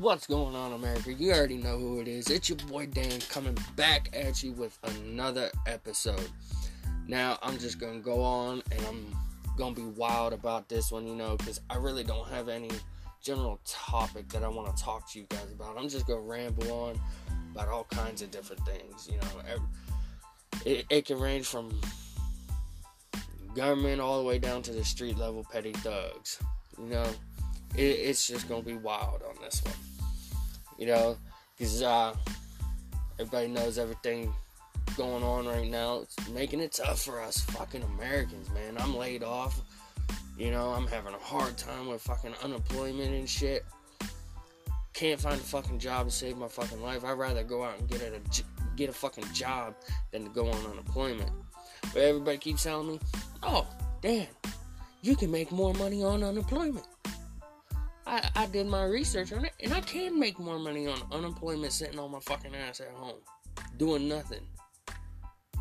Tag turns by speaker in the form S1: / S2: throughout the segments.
S1: What's going on, America? You already know who it is. It's your boy Dan coming back at you with another episode. Now, I'm just gonna go on and I'm gonna be wild about this one, you know, because I really don't have any general topic that I want to talk to you guys about. I'm just gonna ramble on about all kinds of different things, you know. It, it can range from government all the way down to the street level petty thugs, you know it, it's just gonna be wild on this one. You know, because uh, everybody knows everything going on right now. It's making it tough for us fucking Americans, man. I'm laid off. You know, I'm having a hard time with fucking unemployment and shit. Can't find a fucking job to save my fucking life. I'd rather go out and get a get a fucking job than to go on unemployment. But everybody keeps telling me, "Oh, Dan, you can make more money on unemployment." I, I did my research on it, and I can make more money on unemployment sitting on my fucking ass at home, doing nothing.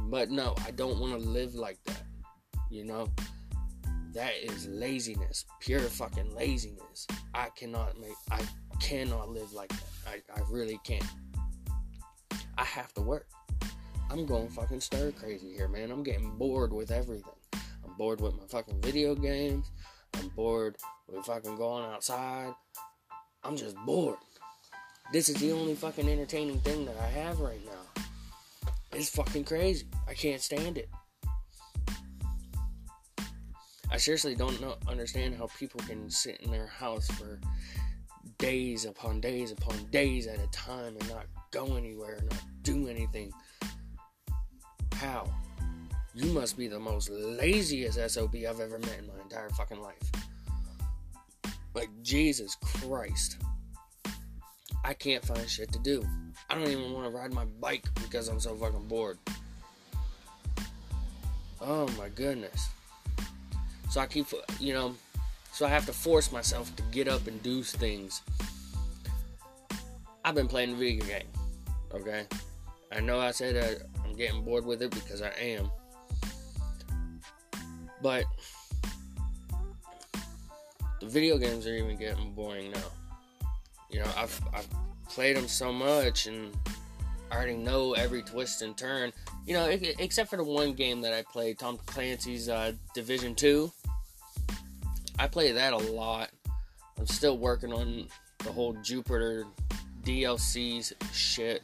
S1: But no, I don't want to live like that. You know, that is laziness, pure fucking laziness. I cannot make, I cannot live like that. I, I really can't. I have to work. I'm going fucking stir crazy here, man. I'm getting bored with everything. I'm bored with my fucking video games. I'm bored with fucking going outside. I'm just bored. This is the only fucking entertaining thing that I have right now. It's fucking crazy. I can't stand it. I seriously don't know, understand how people can sit in their house for days upon days upon days at a time and not go anywhere, not do anything. How? You must be the most laziest SOB I've ever met in my entire fucking life. Like, Jesus Christ. I can't find shit to do. I don't even want to ride my bike because I'm so fucking bored. Oh my goodness. So I keep, you know, so I have to force myself to get up and do things. I've been playing the video game, okay? I know I said that I'm getting bored with it because I am. But the video games are even getting boring now. You know, I've I've played them so much and I already know every twist and turn. You know, except for the one game that I played, Tom Clancy's uh, Division Two. I play that a lot. I'm still working on the whole Jupiter DLCs shit.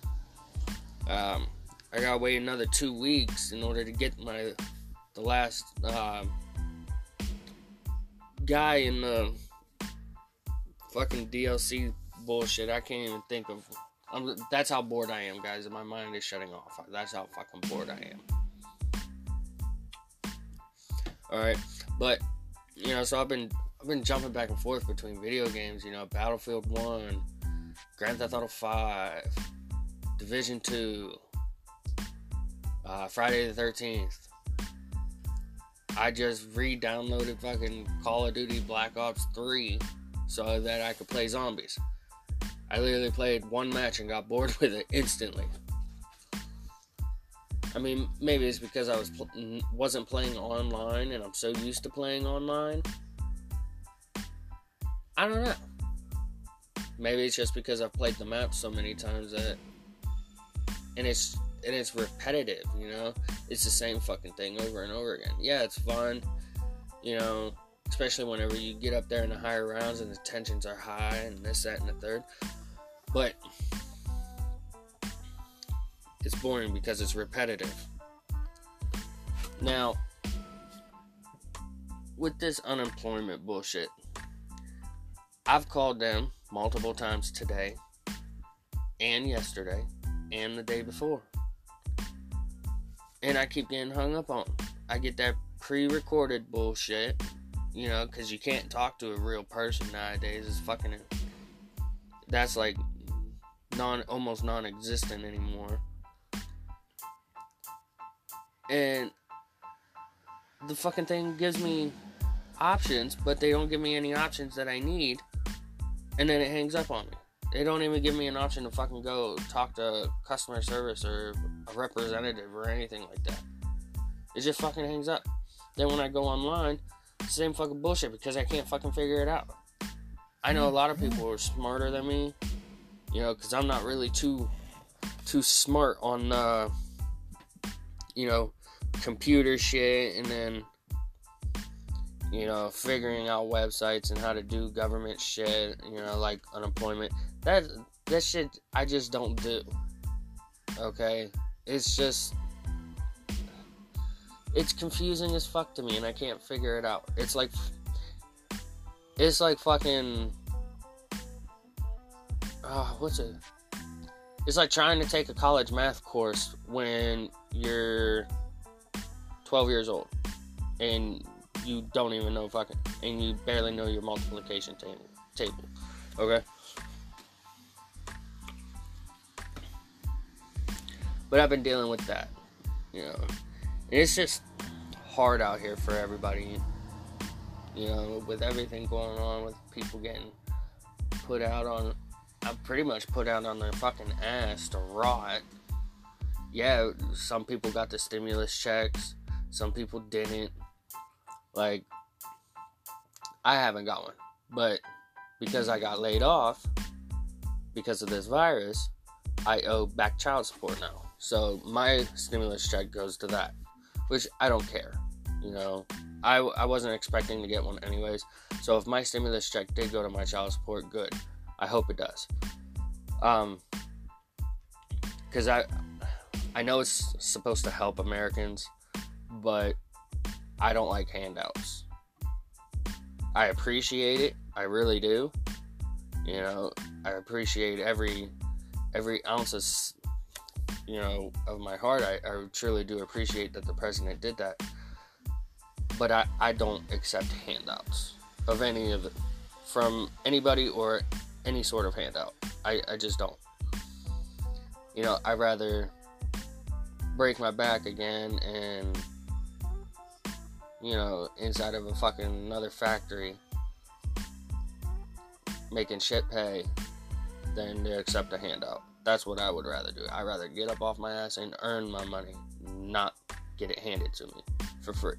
S1: Um, I gotta wait another two weeks in order to get my the last uh, guy in the fucking DLC bullshit. I can't even think of. I'm, that's how bored I am, guys. My mind is shutting off. That's how fucking bored I am. All right, but you know, so I've been I've been jumping back and forth between video games. You know, Battlefield One, Grand Theft Auto Five, Division Two, uh, Friday the Thirteenth. I just re-downloaded fucking Call of Duty Black Ops 3 so that I could play zombies. I literally played one match and got bored with it instantly. I mean, maybe it's because I was pl- wasn't playing online and I'm so used to playing online. I don't know. Maybe it's just because I've played the map so many times that and it's and it's repetitive, you know? It's the same fucking thing over and over again. Yeah, it's fun, you know, especially whenever you get up there in the higher rounds and the tensions are high and this, that, and the third. But it's boring because it's repetitive. Now, with this unemployment bullshit, I've called them multiple times today and yesterday and the day before and I keep getting hung up on. I get that pre-recorded bullshit, you know, because you can't talk to a real person nowadays. It's fucking. That's like non, almost non-existent anymore. And the fucking thing gives me options, but they don't give me any options that I need, and then it hangs up on me. They don't even give me an option to fucking go talk to customer service or a representative or anything like that. It just fucking hangs up. Then when I go online, same fucking bullshit because I can't fucking figure it out. I know a lot of people are smarter than me You know, because I'm not really too too smart on uh, you know computer shit, and then you know figuring out websites and how to do government shit. You know, like unemployment. That that shit I just don't do. Okay, it's just it's confusing as fuck to me, and I can't figure it out. It's like it's like fucking. Oh, what's it? It's like trying to take a college math course when you're 12 years old and you don't even know fucking and you barely know your multiplication table table okay but i've been dealing with that you know it's just hard out here for everybody you know, with everything going on, with people getting put out on, I'm pretty much put out on their fucking ass to rot. Yeah, some people got the stimulus checks, some people didn't. Like, I haven't got one, but because I got laid off because of this virus, I owe back child support now. So my stimulus check goes to that, which I don't care. You know, I, I wasn't expecting to get one anyways. So if my stimulus check did go to my child support, good. I hope it does. Um, because I I know it's supposed to help Americans, but I don't like handouts. I appreciate it. I really do. You know, I appreciate every every ounce of you know of my heart. I, I truly do appreciate that the president did that but I, I don't accept handouts of any of from anybody or any sort of handout. I, I just don't. You know, I'd rather break my back again and, you know, inside of a fucking another factory making shit pay than to accept a handout. That's what I would rather do. I'd rather get up off my ass and earn my money, not get it handed to me for free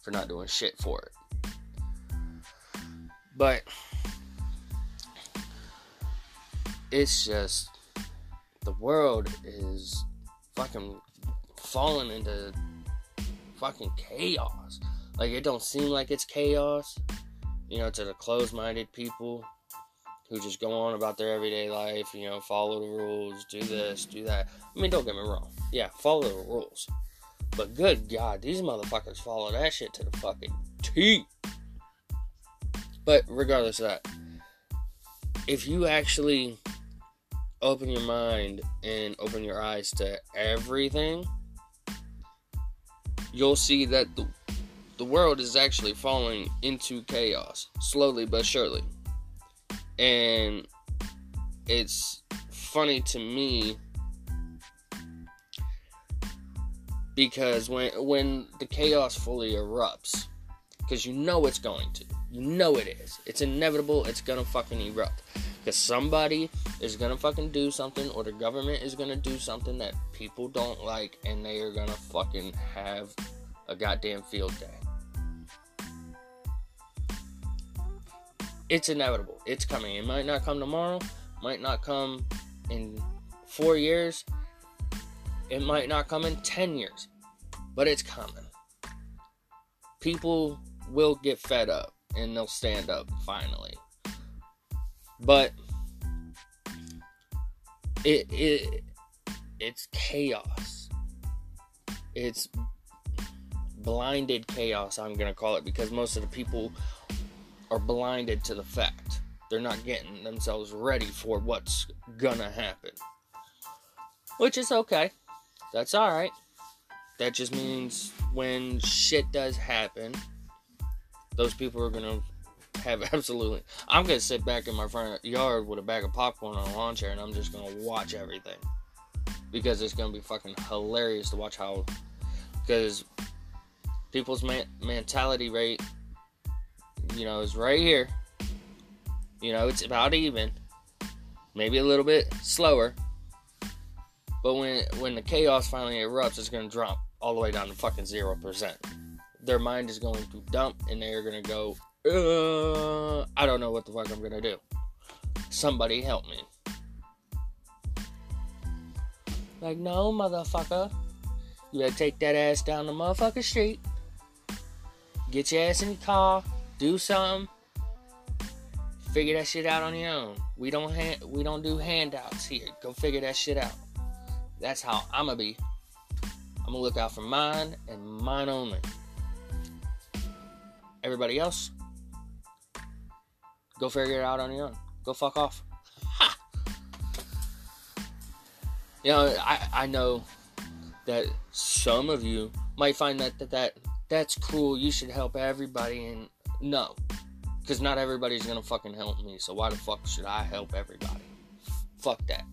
S1: for not doing shit for it. But it's just the world is fucking falling into fucking chaos. Like it don't seem like it's chaos, you know, to the closed-minded people who just go on about their everyday life, you know, follow the rules, do this, do that. I mean, don't get me wrong. Yeah, follow the rules. But good God, these motherfuckers follow that shit to the fucking T. But regardless of that, if you actually open your mind and open your eyes to everything, you'll see that the, the world is actually falling into chaos, slowly but surely. And it's funny to me because when when the chaos fully erupts because you know it's going to. You know it is. It's inevitable. It's gonna fucking erupt. Because somebody is gonna fucking do something or the government is gonna do something that people don't like and they are gonna fucking have a goddamn field day it's inevitable it's coming it might not come tomorrow might not come in four years it might not come in 10 years, but it's coming. People will get fed up and they'll stand up finally. But it it it's chaos. It's blinded chaos, I'm going to call it because most of the people are blinded to the fact. They're not getting themselves ready for what's to happen. Which is okay. That's alright. That just means when shit does happen, those people are gonna have absolutely. I'm gonna sit back in my front yard with a bag of popcorn on a lawn chair and I'm just gonna watch everything. Because it's gonna be fucking hilarious to watch how. Because people's man- mentality rate, you know, is right here. You know, it's about even. Maybe a little bit slower, but when when the chaos finally erupts, it's gonna drop all the way down to fucking zero percent. Their mind is going to dump, and they're gonna go, uh, I don't know what the fuck I'm gonna do. Somebody help me. Like, no, motherfucker. You better take that ass down the motherfucking street. Get your ass in the car. Do something. Figure that shit out on your own. We don't ha- we don't do handouts here. Go figure that shit out. That's how I'ma be. I'm gonna look out for mine and mine only. Everybody else, go figure it out on your own. Go fuck off. Ha! You know, I, I know that some of you might find that, that that that's cool. You should help everybody, and no, because not everybody's gonna fucking help me. So why the fuck should I help everybody? Fuck that.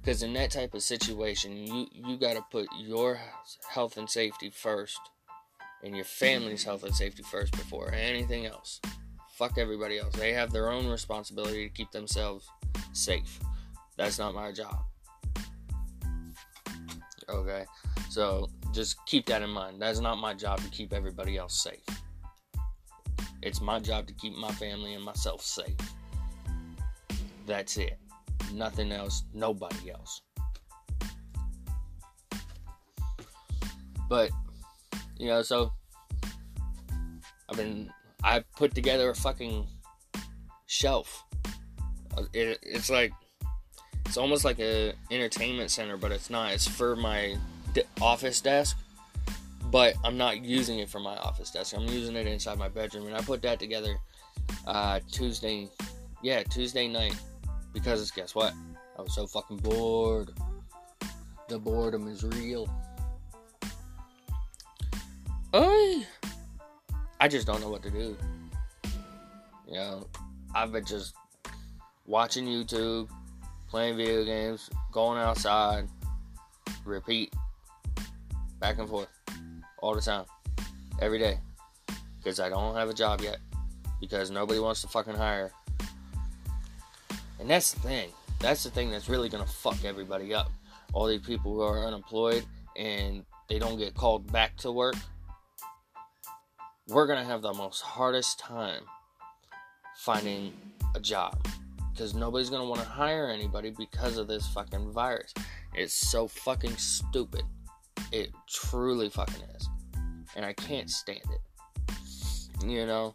S1: Because in that type of situation, you you got to put your health and safety first, and your family's health and safety first before anything else. Fuck everybody else. They have their own responsibility to keep themselves safe. That's not my job. Okay, so just keep that in mind. That's not my job to keep everybody else safe. It's my job to keep my family and myself safe. That's it nothing else, nobody else. But, you know, so I've been, I put together a fucking shelf. Uh, it, it's like, it's almost like a entertainment center, but it's not. It's for my office desk, but I'm not using it for my office desk. I'm using it inside my bedroom, and I put that together uh, Tuesday, yeah, Tuesday night because guess what? I was so fucking bored. The boredom is real. I I just don't know what to do. You know, I've been just watching YouTube, playing video games, going outside, repeat, back and forth, all the time, every day. Because I don't have a job yet. Because nobody wants to fucking hire and that's the thing. That's the thing that's really gonna fuck everybody up. All these people who are unemployed and they don't get called back to work. We're gonna have the most hardest time finding a job because nobody's gonna want to hire anybody because of this fucking virus. It's so fucking stupid. It truly fucking is. And I can't stand it. You know?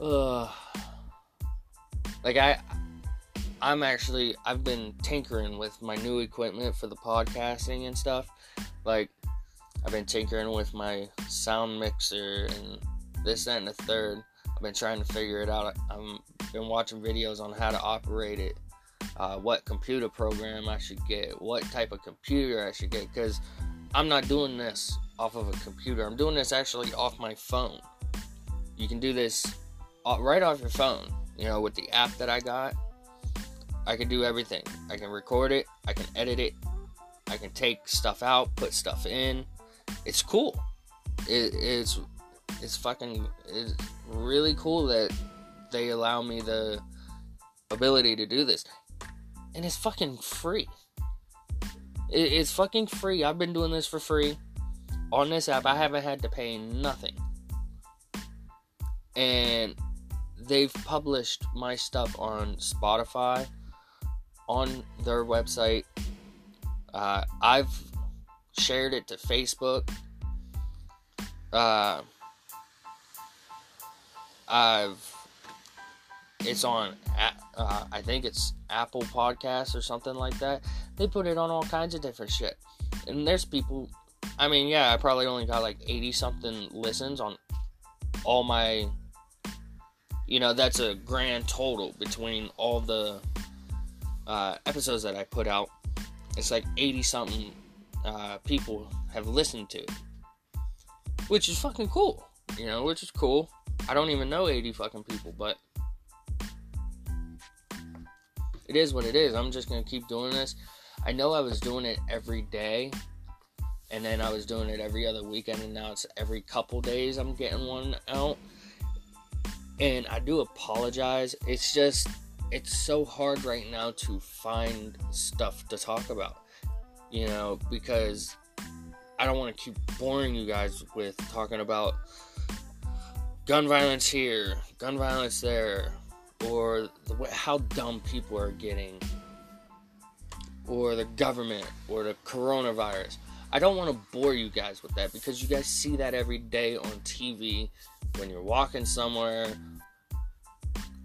S1: uh, like I, I'm actually I've been tinkering with my new equipment for the podcasting and stuff. Like I've been tinkering with my sound mixer and this, that, and the third. I've been trying to figure it out. I've been watching videos on how to operate it, uh, what computer program I should get, what type of computer I should get, because I'm not doing this off of a computer. I'm doing this actually off my phone. You can do this right off your phone. You know, with the app that I got, I can do everything. I can record it, I can edit it, I can take stuff out, put stuff in. It's cool. It, it's it's fucking it's really cool that they allow me the ability to do this, and it's fucking free. It, it's fucking free. I've been doing this for free on this app. I haven't had to pay nothing, and they've published my stuff on Spotify, on their website. Uh, I've shared it to Facebook. Uh, I've it's on uh, I think it's Apple Podcasts or something like that. They put it on all kinds of different shit. And there's people I mean, yeah, I probably only got like 80 something listens on all my you know that's a grand total between all the uh, episodes that I put out. It's like 80 something uh, people have listened to, which is fucking cool. You know, which is cool. I don't even know 80 fucking people, but it is what it is. I'm just gonna keep doing this. I know I was doing it every day, and then I was doing it every other weekend, and now it's every couple days I'm getting one out and I do apologize. It's just it's so hard right now to find stuff to talk about. You know, because I don't want to keep boring you guys with talking about gun violence here, gun violence there, or the, how dumb people are getting or the government or the coronavirus. I don't want to bore you guys with that because you guys see that every day on TV when you're walking somewhere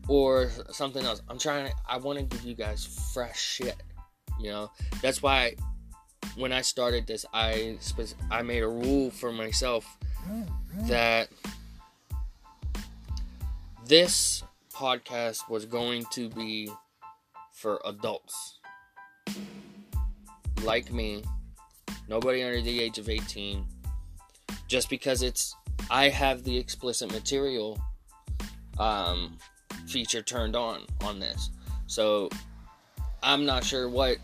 S1: or something else. I'm trying to, I want to give you guys fresh shit. You know, that's why when I started this, I I made a rule for myself mm, mm. that this podcast was going to be for adults. Like me, nobody under the age of 18, just because it's I have the explicit material um, feature turned on on this. So I'm not sure what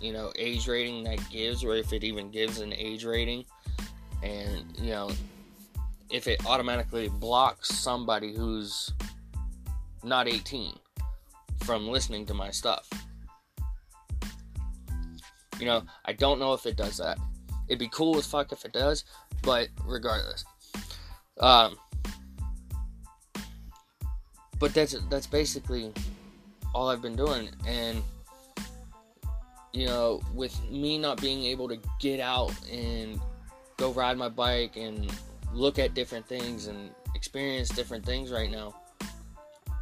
S1: you know age rating that gives or if it even gives an age rating. And you know if it automatically blocks somebody who's not 18 from listening to my stuff you know, I don't know if it does that. It'd be cool as fuck if it does, but regardless. Um, but that's that's basically all I've been doing, and you know, with me not being able to get out and go ride my bike and look at different things and experience different things right now,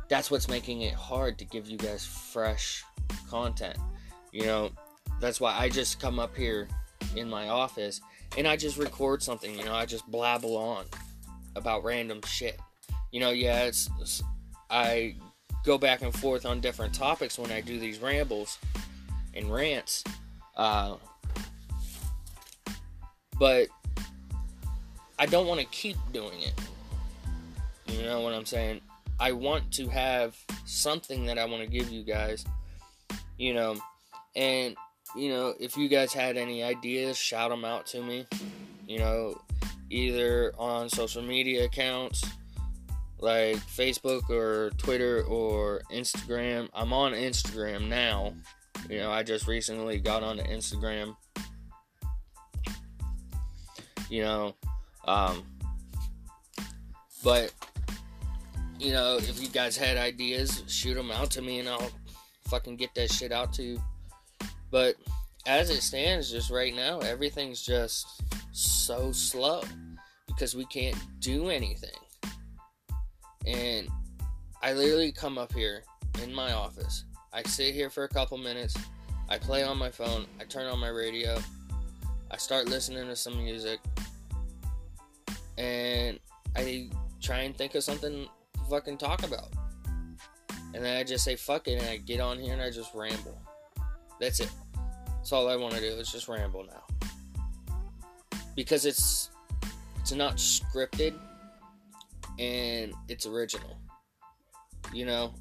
S1: that's what's making it hard to give you guys fresh content. You know, that's why I just come up here in my office and I just record something, you know, I just blabble on about random shit. You know, yeah, it's, it's I go back and forth on different topics when I do these rambles and rants. Uh, but I don't want to keep doing it. You know what I'm saying? I want to have something that I want to give you guys, you know, and you know, if you guys had any ideas, shout them out to me. You know, either on social media accounts like Facebook or Twitter or Instagram. I'm on Instagram now. You know, I just recently got on Instagram. You know, um, but you know, if you guys had ideas, shoot them out to me and I'll fucking get that shit out to you. But as it stands, just right now, everything's just so slow because we can't do anything. And I literally come up here in my office. I sit here for a couple minutes. I play on my phone. I turn on my radio. I start listening to some music. And I try and think of something fucking talk about. And then I just say fuck it and I get on here and I just ramble. That's it. That's all I want to do is just ramble now. Because it's it's not scripted and it's original. You know,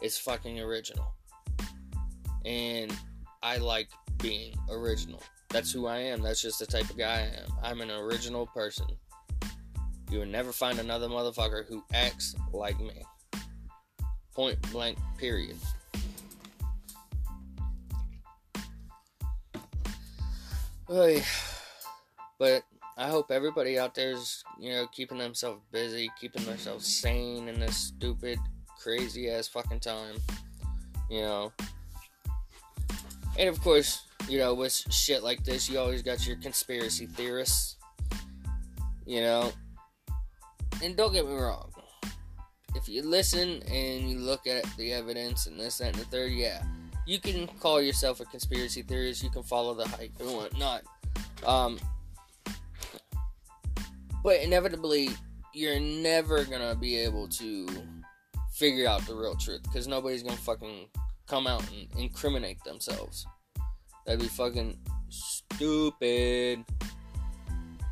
S1: it's fucking original. And I like being original. That's who I am. That's just the type of guy I am. I'm an original person. You will never find another motherfucker who acts like me. Point blank, period. But I hope everybody out there is, you know, keeping themselves busy, keeping themselves sane in this stupid, crazy ass fucking time. You know. And of course, you know, with shit like this, you always got your conspiracy theorists. You know. And don't get me wrong. If you listen and you look at the evidence and this, that, and the third, yeah, you can call yourself a conspiracy theorist. You can follow the hype and whatnot. Um, but inevitably, you're never gonna be able to figure out the real truth because nobody's gonna fucking come out and incriminate themselves. That'd be fucking stupid.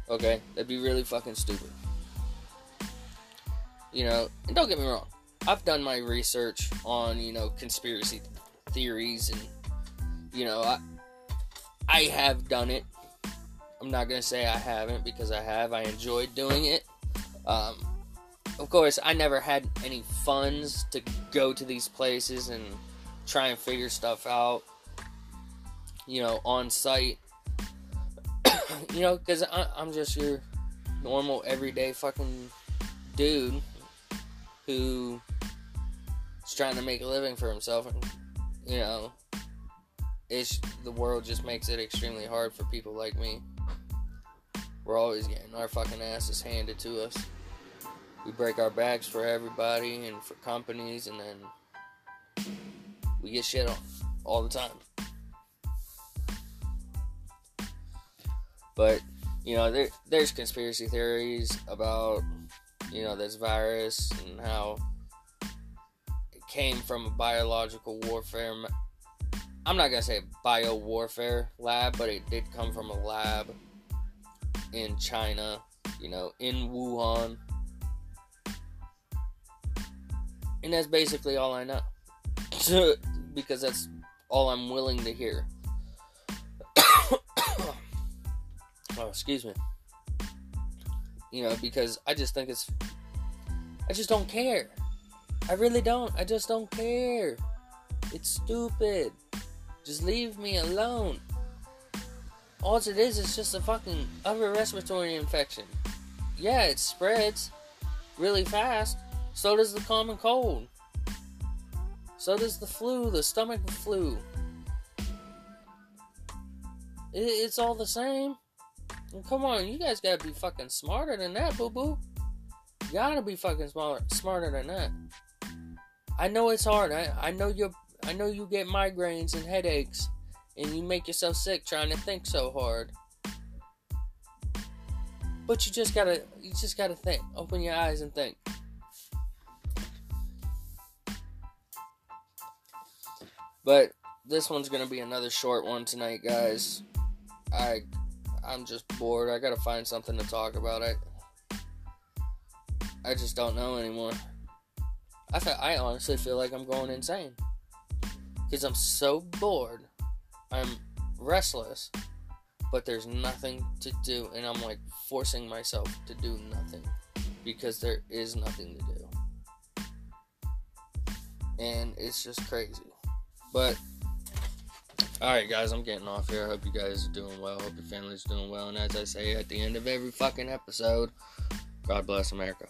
S1: Okay, that'd be really fucking stupid. You know, and don't get me wrong, I've done my research on, you know, conspiracy theories and you know I I have done it. I'm not gonna say I haven't because I have. I enjoyed doing it. Um, of course, I never had any funds to go to these places and try and figure stuff out. You know, on site. you know, because I'm just your normal, everyday fucking dude who He's trying to make a living for himself, and you know, it's the world just makes it extremely hard for people like me. We're always getting our fucking asses handed to us. We break our backs for everybody and for companies, and then we get shit on all the time. But you know, there there's conspiracy theories about you know this virus and how it came from a biological warfare. I'm not gonna say bio warfare lab, but it did come from a lab in China. You know, in Wuhan. And that's basically all I know. because that's all I'm willing to hear. Oh, excuse me. You know, because I just think it's. I just don't care. I really don't. I just don't care. It's stupid. Just leave me alone. All it is is just a fucking upper respiratory infection. Yeah, it spreads really fast. So does the common cold. So does the flu, the stomach flu. It's all the same. Come on, you guys gotta be fucking smarter than that, boo boo. Gotta be fucking smarter, smarter than that. I know it's hard. I, I know you I know you get migraines and headaches, and you make yourself sick trying to think so hard. But you just gotta you just gotta think. Open your eyes and think. But this one's gonna be another short one tonight, guys. I I'm just bored. I gotta find something to talk about. I I just don't know anymore. I I honestly feel like I'm going insane because I'm so bored. I'm restless, but there's nothing to do, and I'm like forcing myself to do nothing because there is nothing to do, and it's just crazy. But Alright, guys, I'm getting off here. I hope you guys are doing well. Hope your family's doing well. And as I say at the end of every fucking episode, God bless America.